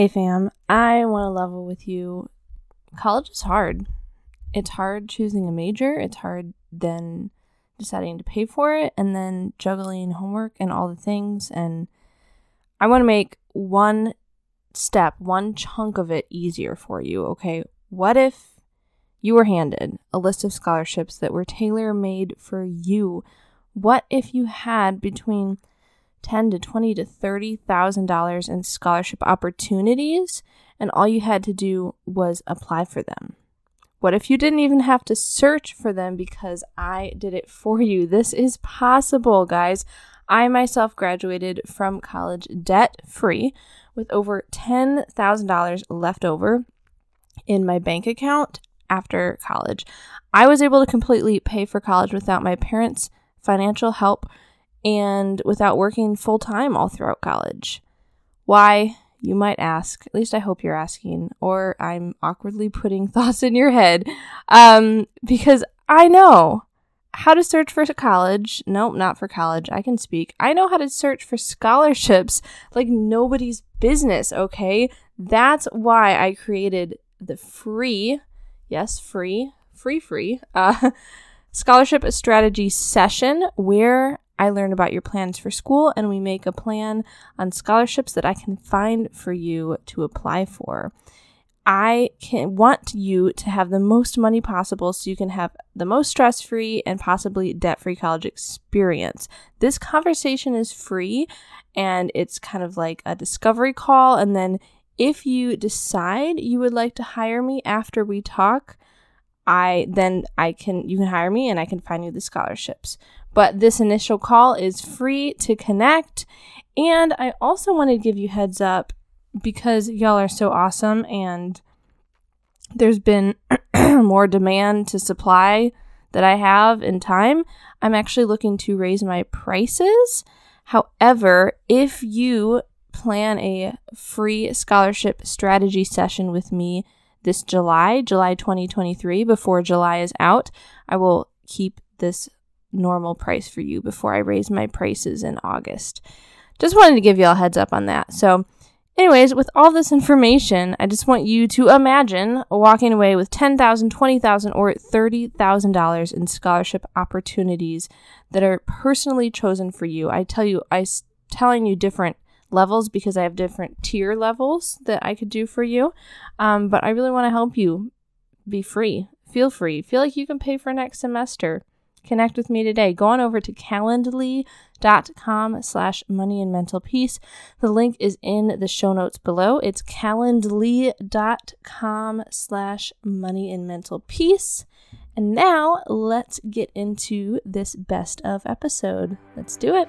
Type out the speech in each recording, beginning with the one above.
Hey fam, I want to level with you. College is hard. It's hard choosing a major, it's hard then deciding to pay for it, and then juggling homework and all the things. And I want to make one step, one chunk of it easier for you, okay? What if you were handed a list of scholarships that were tailor made for you? What if you had between ten to twenty to thirty thousand dollars in scholarship opportunities, and all you had to do was apply for them. What if you didn't even have to search for them because I did it for you? This is possible, guys. I myself graduated from college debt free with over $10,000 left over in my bank account after college. I was able to completely pay for college without my parents' financial help and without working full time all throughout college. Why, you might ask, at least I hope you're asking, or I'm awkwardly putting thoughts in your head, um, because I know how to search for college. Nope, not for college. I can speak. I know how to search for scholarships like nobody's business, okay? That's why I created the free, yes, free, free, free, uh, scholarship strategy session where I learn about your plans for school and we make a plan on scholarships that I can find for you to apply for. I can want you to have the most money possible so you can have the most stress free and possibly debt free college experience. This conversation is free and it's kind of like a discovery call. And then if you decide you would like to hire me after we talk, I then I can you can hire me and I can find you the scholarships. But this initial call is free to connect. And I also want to give you heads up because y'all are so awesome and there's been more demand to supply that I have in time. I'm actually looking to raise my prices. However, if you plan a free scholarship strategy session with me this July, July 2023, before July is out, I will keep this normal price for you before I raise my prices in August. Just wanted to give you all heads up on that. So, anyways, with all this information, I just want you to imagine walking away with $10,000, $20,000, or $30,000 in scholarship opportunities that are personally chosen for you. I tell you, I'm telling you different levels because I have different tier levels that I could do for you. Um, but I really want to help you be free. Feel free. Feel like you can pay for next semester connect with me today. Go on over to calendly.com slash money and mental peace. The link is in the show notes below. It's calendly.com slash money and mental peace. And now let's get into this best of episode. Let's do it.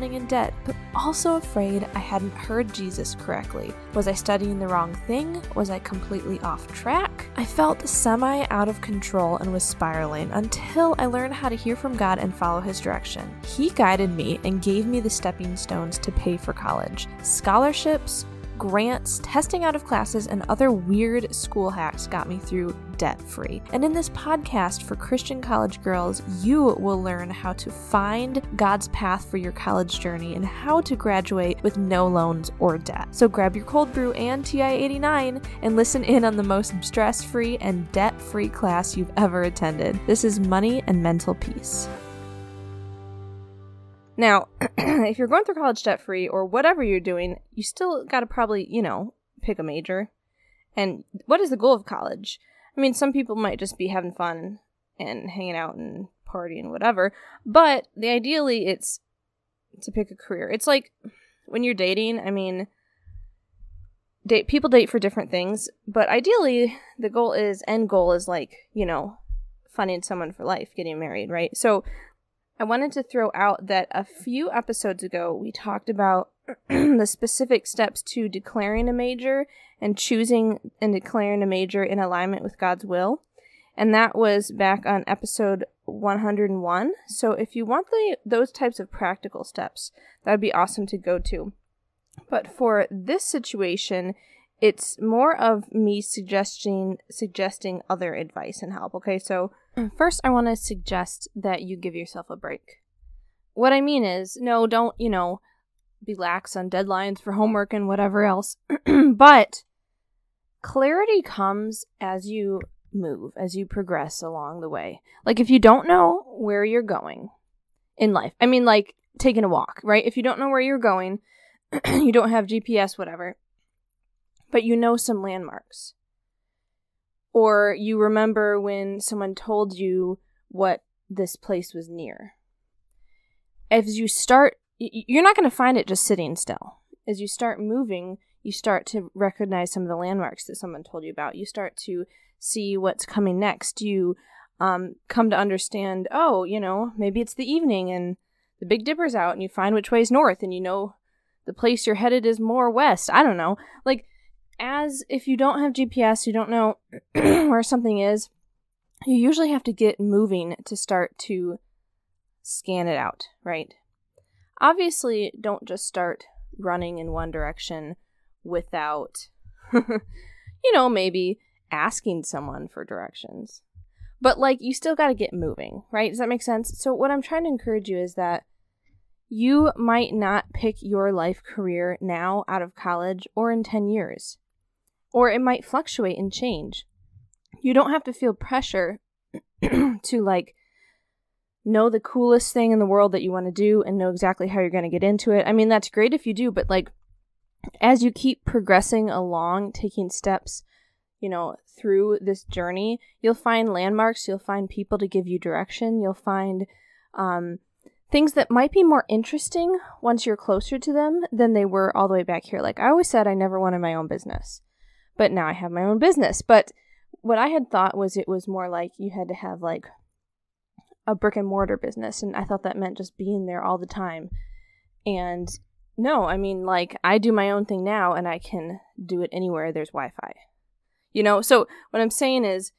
drowning in debt, but also afraid I hadn't heard Jesus correctly. Was I studying the wrong thing? Was I completely off track? I felt semi out of control and was spiraling until I learned how to hear from God and follow His direction. He guided me and gave me the stepping stones to pay for college scholarships, grants, testing out of classes, and other weird school hacks got me through debt free. And in this podcast for Christian college girls, you will learn how to find God's path for your college journey and how to graduate with no loans or debt. So grab your cold brew and TI 89 and listen in on the most stress free and debt free class you've ever attended. This is Money and Mental Peace. Now, if you're going through college debt free or whatever you're doing, you still got to probably, you know, pick a major. And what is the goal of college? I mean, some people might just be having fun and hanging out and partying, whatever. But the ideally, it's to pick a career. It's like when you're dating. I mean, date people date for different things, but ideally, the goal is end goal is like you know, finding someone for life, getting married, right? So I wanted to throw out that a few episodes ago we talked about the specific steps to declaring a major and choosing and declaring a major in alignment with God's will. And that was back on episode 101. So if you want the, those types of practical steps, that would be awesome to go to. But for this situation, it's more of me suggesting suggesting other advice and help. Okay, so Mm, first I want to suggest that you give yourself a break. What I mean is, no, don't, you know, be lax on deadlines for homework and whatever else. but clarity comes as you move, as you progress along the way. Like if you don't know where you're going in life, I mean, like taking a walk, right? If you don't know where you're going, you don't have GPS, whatever, but you know some landmarks. Or you remember when someone told you what this place was near. As you start, you're not going to find it just sitting still. As you start moving, you start to recognize some of the landmarks that someone told you about. You start to see what's coming next. You um, come to understand, oh, you know, maybe it's the evening and the Big Dipper's out and you find which way's north and you know the place you're headed is more west. I don't know. Like, as if you don't have GPS, you don't know where something is, you usually have to get moving to start to scan it out, right? Obviously, don't just start running in one direction without, you know, maybe asking someone for directions. But, like, you still got to get moving, right? Does that make sense? So, what I'm trying to encourage you is that you might not pick your life career now out of college or in 10 years, or it might fluctuate and change. You don't have to feel pressure to, like, know the coolest thing in the world that you want to do and know exactly how you're going to get into it. I mean, that's great if you do, but like as you keep progressing along, taking steps, you know, through this journey, you'll find landmarks, you'll find people to give you direction, you'll find um, things that might be more interesting once you're closer to them than they were all the way back here. Like I always said, I never wanted my own business, but now I have my own business. But what I had thought was it was more like you had to have like a brick and mortar business, and I thought that meant just being there all the time. And no, I mean, like, I do my own thing now and I can do it anywhere there's Wi Fi. You know, so what I'm saying is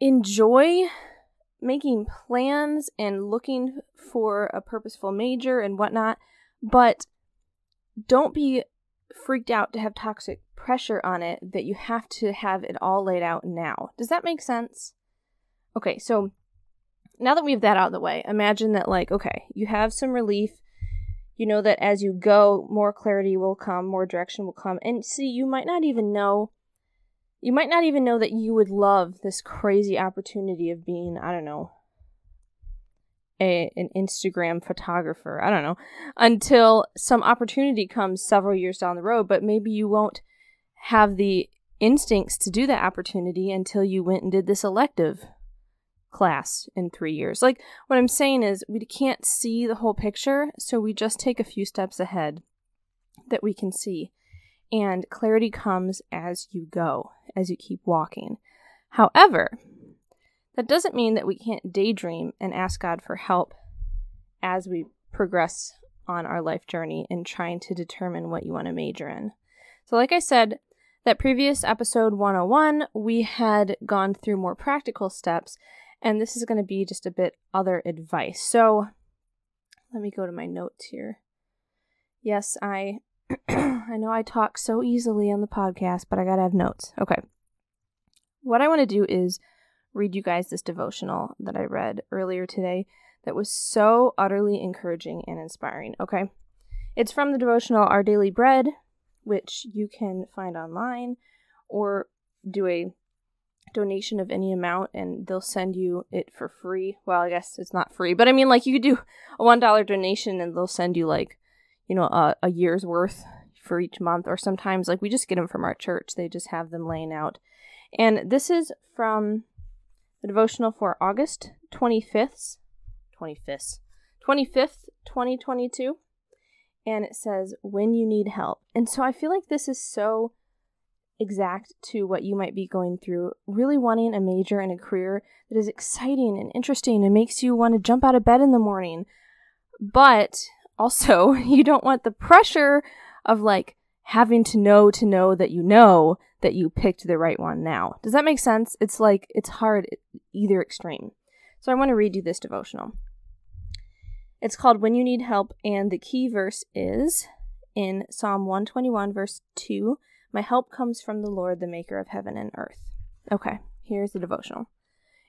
enjoy making plans and looking for a purposeful major and whatnot, but don't be freaked out to have toxic pressure on it that you have to have it all laid out now. Does that make sense? Okay, so now that we have that out of the way, imagine that, like, okay, you have some relief. You know that as you go, more clarity will come, more direction will come. And see, you might not even know, you might not even know that you would love this crazy opportunity of being, I don't know, a, an Instagram photographer. I don't know, until some opportunity comes several years down the road, but maybe you won't have the instincts to do that opportunity until you went and did this elective class in three years. Like, what I'm saying is, we can't see the whole picture, so we just take a few steps ahead that we can see. And clarity comes as you go, as you keep walking. However, that doesn't mean that we can't daydream and ask God for help as we progress on our life journey in trying to determine what you want to major in. So, like I said, that previous episode 101, we had gone through more practical steps and this is going to be just a bit other advice. So let me go to my notes here. Yes, I I know I talk so easily on the podcast, but I got to have notes. Okay. What I want to do is read you guys this devotional that I read earlier today that was so utterly encouraging and inspiring. Okay. It's from the devotional Our Daily Bread, which you can find online or do a donation of any amount and they'll send you it for free. Well, I guess it's not free, but I mean, like, you could do a $1 donation and they'll send you, like, you know, a, a year's worth for each month. Or sometimes, like, we just get them from our church, they just have them laying out. And this is from the devotional for August 25th, 25th, 25th, 2022. And it says, when you need help. And so I feel like this is so exact to what you might be going through, really wanting a major and a career that is exciting and interesting and makes you want to jump out of bed in the morning. But also, you don't want the pressure of like having to know to know that you know that you picked the right one now. Does that make sense? It's like it's hard either extreme. So I want to read you this devotional. It's called When You Need Help, and the key verse is in Psalm 121, verse 2 My help comes from the Lord, the maker of heaven and earth. Okay, here's the devotional.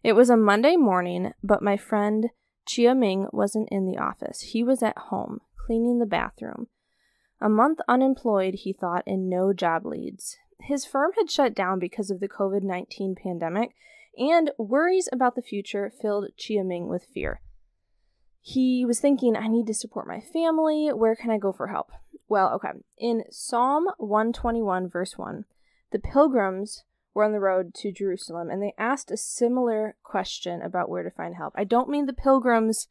It was a Monday morning, but my friend Chia Ming wasn't in the office. He was at home, cleaning the bathroom. A month unemployed, he thought, and no job leads. His firm had shut down because of the COVID 19 pandemic, and worries about the future filled Chia Ming with fear. He was thinking, I need to support my family. Where can I go for help? Well, okay. In Psalm 121, verse 1, the pilgrims were on the road to Jerusalem and they asked a similar question about where to find help. I don't mean the pilgrims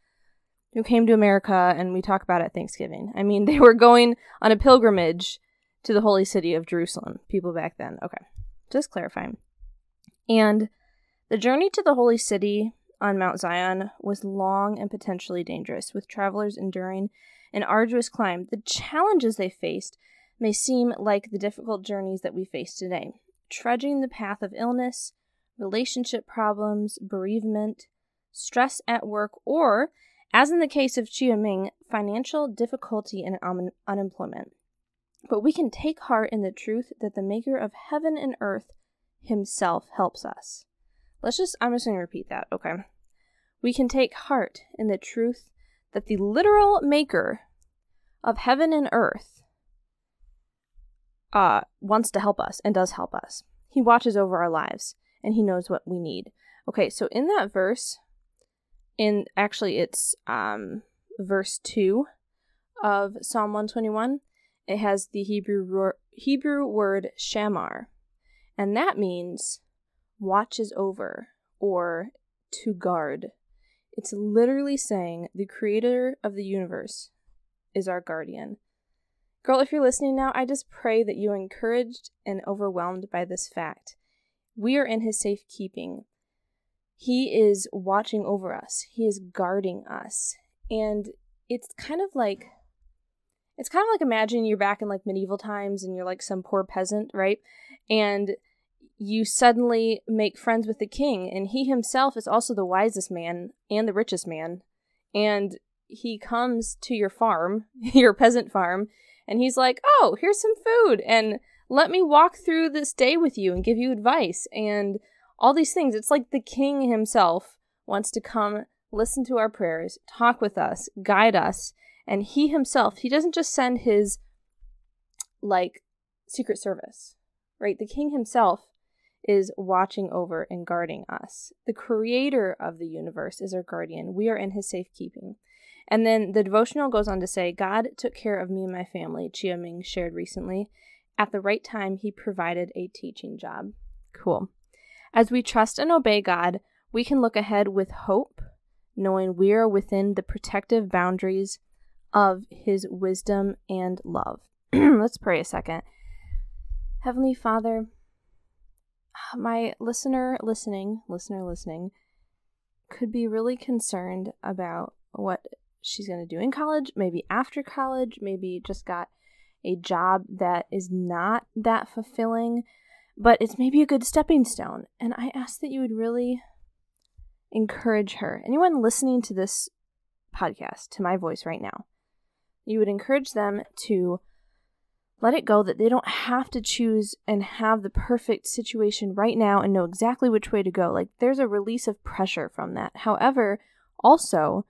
who came to America and we talk about at Thanksgiving. I mean they were going on a pilgrimage to the holy city of Jerusalem, people back then. Okay, just clarifying. And the journey to the holy city on Mount Zion was long and potentially dangerous, with travelers enduring an arduous climb. The challenges they faced may seem like the difficult journeys that we face today trudging the path of illness, relationship problems, bereavement, stress at work, or, as in the case of Chia Ming, financial difficulty and un- unemployment. But we can take heart in the truth that the maker of heaven and earth himself helps us. Let's just, I'm just going to repeat that, okay? We can take heart in the truth that the literal maker of heaven and earth uh, wants to help us and does help us. He watches over our lives and he knows what we need. Okay, so in that verse, in actually it's um, verse 2 of Psalm 121, it has the Hebrew Hebrew word shamar, and that means watches over or to guard. It's literally saying the creator of the universe is our guardian. Girl, if you're listening now, I just pray that you are encouraged and overwhelmed by this fact. We are in his safekeeping. He is watching over us. He is guarding us. And it's kind of like it's kind of like imagine you're back in like medieval times and you're like some poor peasant, right? And you suddenly make friends with the king, and he himself is also the wisest man and the richest man. And he comes to your farm, your peasant farm, and he's like, "Oh, here's some food and let me walk through this day with you and give you advice and all these things." It's like the king himself wants to come listen to our prayers, talk with us, guide us, and he himself, he doesn't just send his like secret service, right? The king himself is watching over and guarding us. The creator of the universe is our guardian. We are in his safekeeping. And then the devotional goes on to say, God took care of me and my family, Chia Ming shared recently. At the right time, he provided a teaching job. Cool. As we trust and obey God, we can look ahead with hope, knowing we are within the protective boundaries of his wisdom and love. Let's pray a second. Heavenly Father, my listener listening, listener listening, could be really concerned about what she's going to do in college, maybe after college, maybe just got a job that is not that fulfilling, but it's maybe a good stepping stone. And I ask that you would really encourage her. Anyone listening to this podcast, to my voice right now, you would encourage them to let it go that they don't have to choose and have the perfect situation right now and know exactly which way to go. Like there's a release of pressure from that. However, also,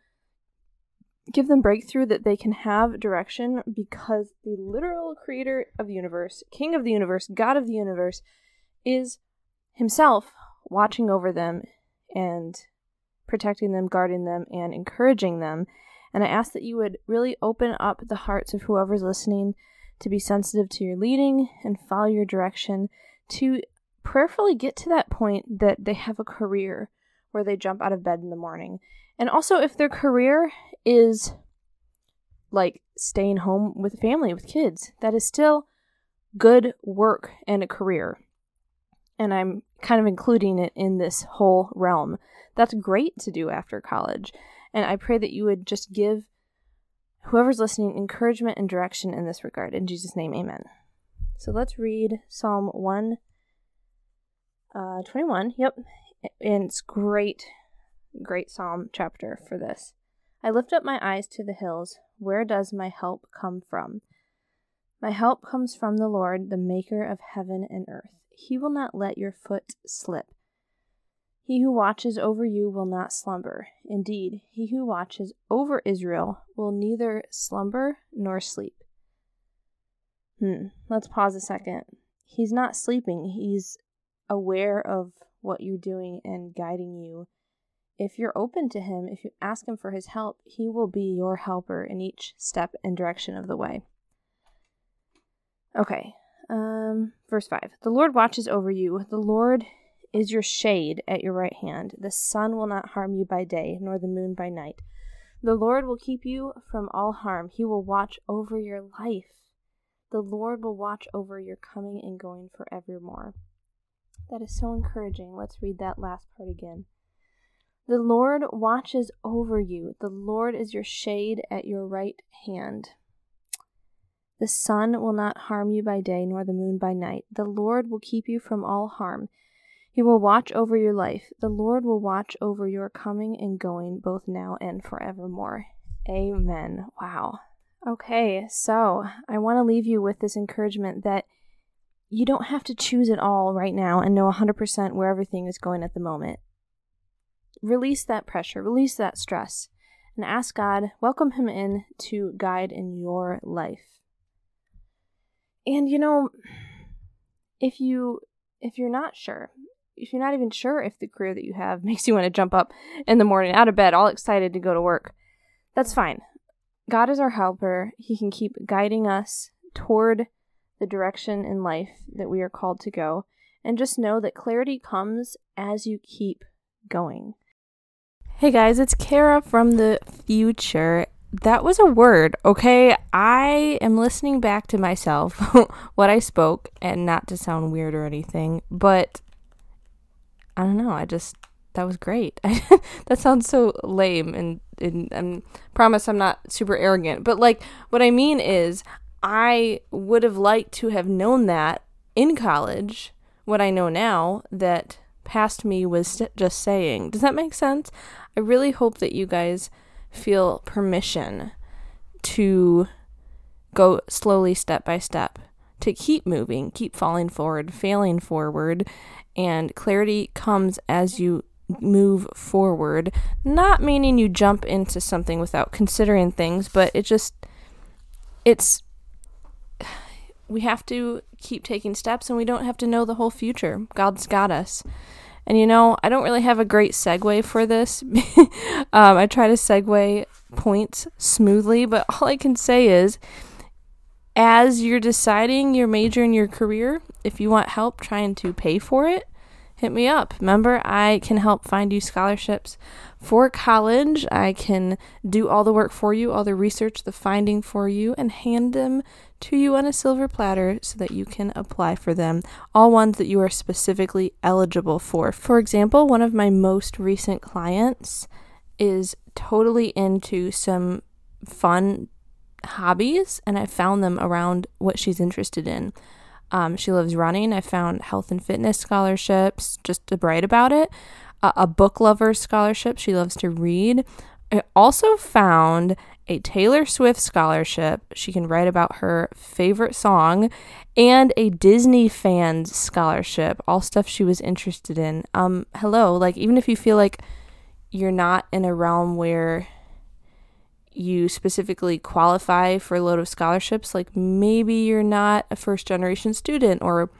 give them breakthrough that they can have direction because the literal creator of the universe, king of the universe, god of the universe, is himself watching over them and protecting them, guarding them, and encouraging them. And I ask that you would really open up the hearts of whoever's listening to be sensitive to your leading and follow your direction to prayerfully get to that point that they have a career where they jump out of bed in the morning. And also, if their career is like staying home with family, with kids, that is still good work and a career. And I'm kind of including it in this whole realm. That's great to do after college. And I pray that you would just give whoever's listening encouragement and direction in this regard. In Jesus' name, amen. So let's read Psalm 1 uh, 21. Yep. And it's great, great psalm chapter for this. I lift up my eyes to the hills. Where does my help come from? My help comes from the Lord, the maker of heaven and earth. He will not let your foot slip. He who watches over you will not slumber. Indeed, he who watches over Israel will neither slumber nor sleep. Hmm, let's pause a second. He's not sleeping, he's aware of what you're doing and guiding you. If you're open to him, if you ask him for his help, he will be your helper in each step and direction of the way. Okay, um, verse 5. The Lord watches over you. The Lord is your shade at your right hand. The sun will not harm you by day, nor the moon by night. The Lord will keep you from all harm. He will watch over your life. The Lord will watch over your coming and going forevermore. That is so encouraging. Let's read that last part again. The Lord watches over you. The Lord is your shade at your right hand. The sun will not harm you by day, nor the moon by night. The Lord will keep you from all harm. He will watch over your life. The Lord will watch over your coming and going, both now and forevermore. Amen. Wow. Okay, so I want to leave you with this encouragement that you don't have to choose it all right now and know 100% where everything is going at the moment. Release that pressure, release that stress, and ask God, welcome Him in to guide in your life. And you know, if you if you're not sure, if you're not even sure if the career that you have makes you want to jump up in the morning out of bed all excited to go to work, that's fine. God is our helper. He can keep guiding us toward the direction in life that we are called to go. And just know that clarity comes as you keep going. Hey guys, it's Kara from the future. That was a word, okay? I am listening back to myself, what I spoke, and not to sound weird or anything, but I don't know. I just, that was great. that sounds so lame, and, and, and promise I'm not super arrogant, but like, what I mean is, I would have liked to have known that in college, what I know now, that past me was just saying. Does that make sense? I really hope that you guys feel permission to go slowly, step by step, to keep moving, keep falling forward, failing forward, and clarity comes as you move forward. Not meaning you jump into something without considering things, but it just, it's, we have to keep taking steps and we don't have to know the whole future. God's got us. And you know, I don't really have a great segue for this. um, I try to segue points smoothly, but all I can say is as you're deciding your major in your career, if you want help trying to pay for it, hit me up. Remember, I can help find you scholarships for college. I can do all the work for you, all the research, the finding for you, and hand them to you on a silver platter so that you can apply for them, all ones that you are specifically eligible for. For example, one of my most recent clients is totally into some fun hobbies, and I found them around what she's interested in. Um, she loves running. I found health and fitness scholarships just to write about it. Uh, a book lover scholarship. She loves to read. I also found a Taylor Swift scholarship. She can write about her favorite song and a Disney fans scholarship. All stuff she was interested in. Um, hello, like even if you feel like you're not in a realm where you specifically qualify for a load of scholarships, like maybe you're not a first generation student or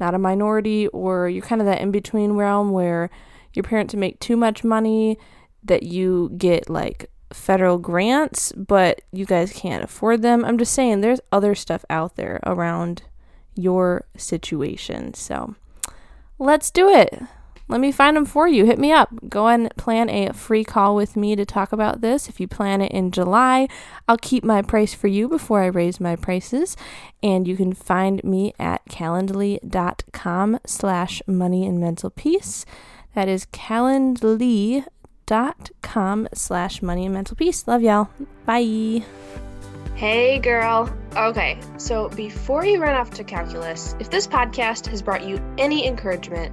not a minority, or you're kind of that in between realm where your parents make too much money that you get like federal grants, but you guys can't afford them. I'm just saying there's other stuff out there around your situation. So let's do it. Let me find them for you. Hit me up. Go and plan a free call with me to talk about this. If you plan it in July, I'll keep my price for you before I raise my prices. And you can find me at calendly.com slash money and mental peace. That is calendly.com slash money and mental peace. Love y'all. Bye. Hey, girl. Okay, so before you run off to calculus, if this podcast has brought you any encouragement,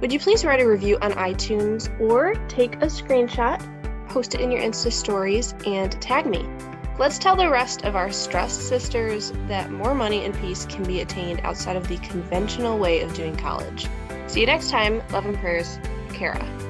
would you please write a review on iTunes or take a screenshot, post it in your Insta stories, and tag me? Let's tell the rest of our stressed sisters that more money and peace can be attained outside of the conventional way of doing college. See you next time. Love and prayers, Kara.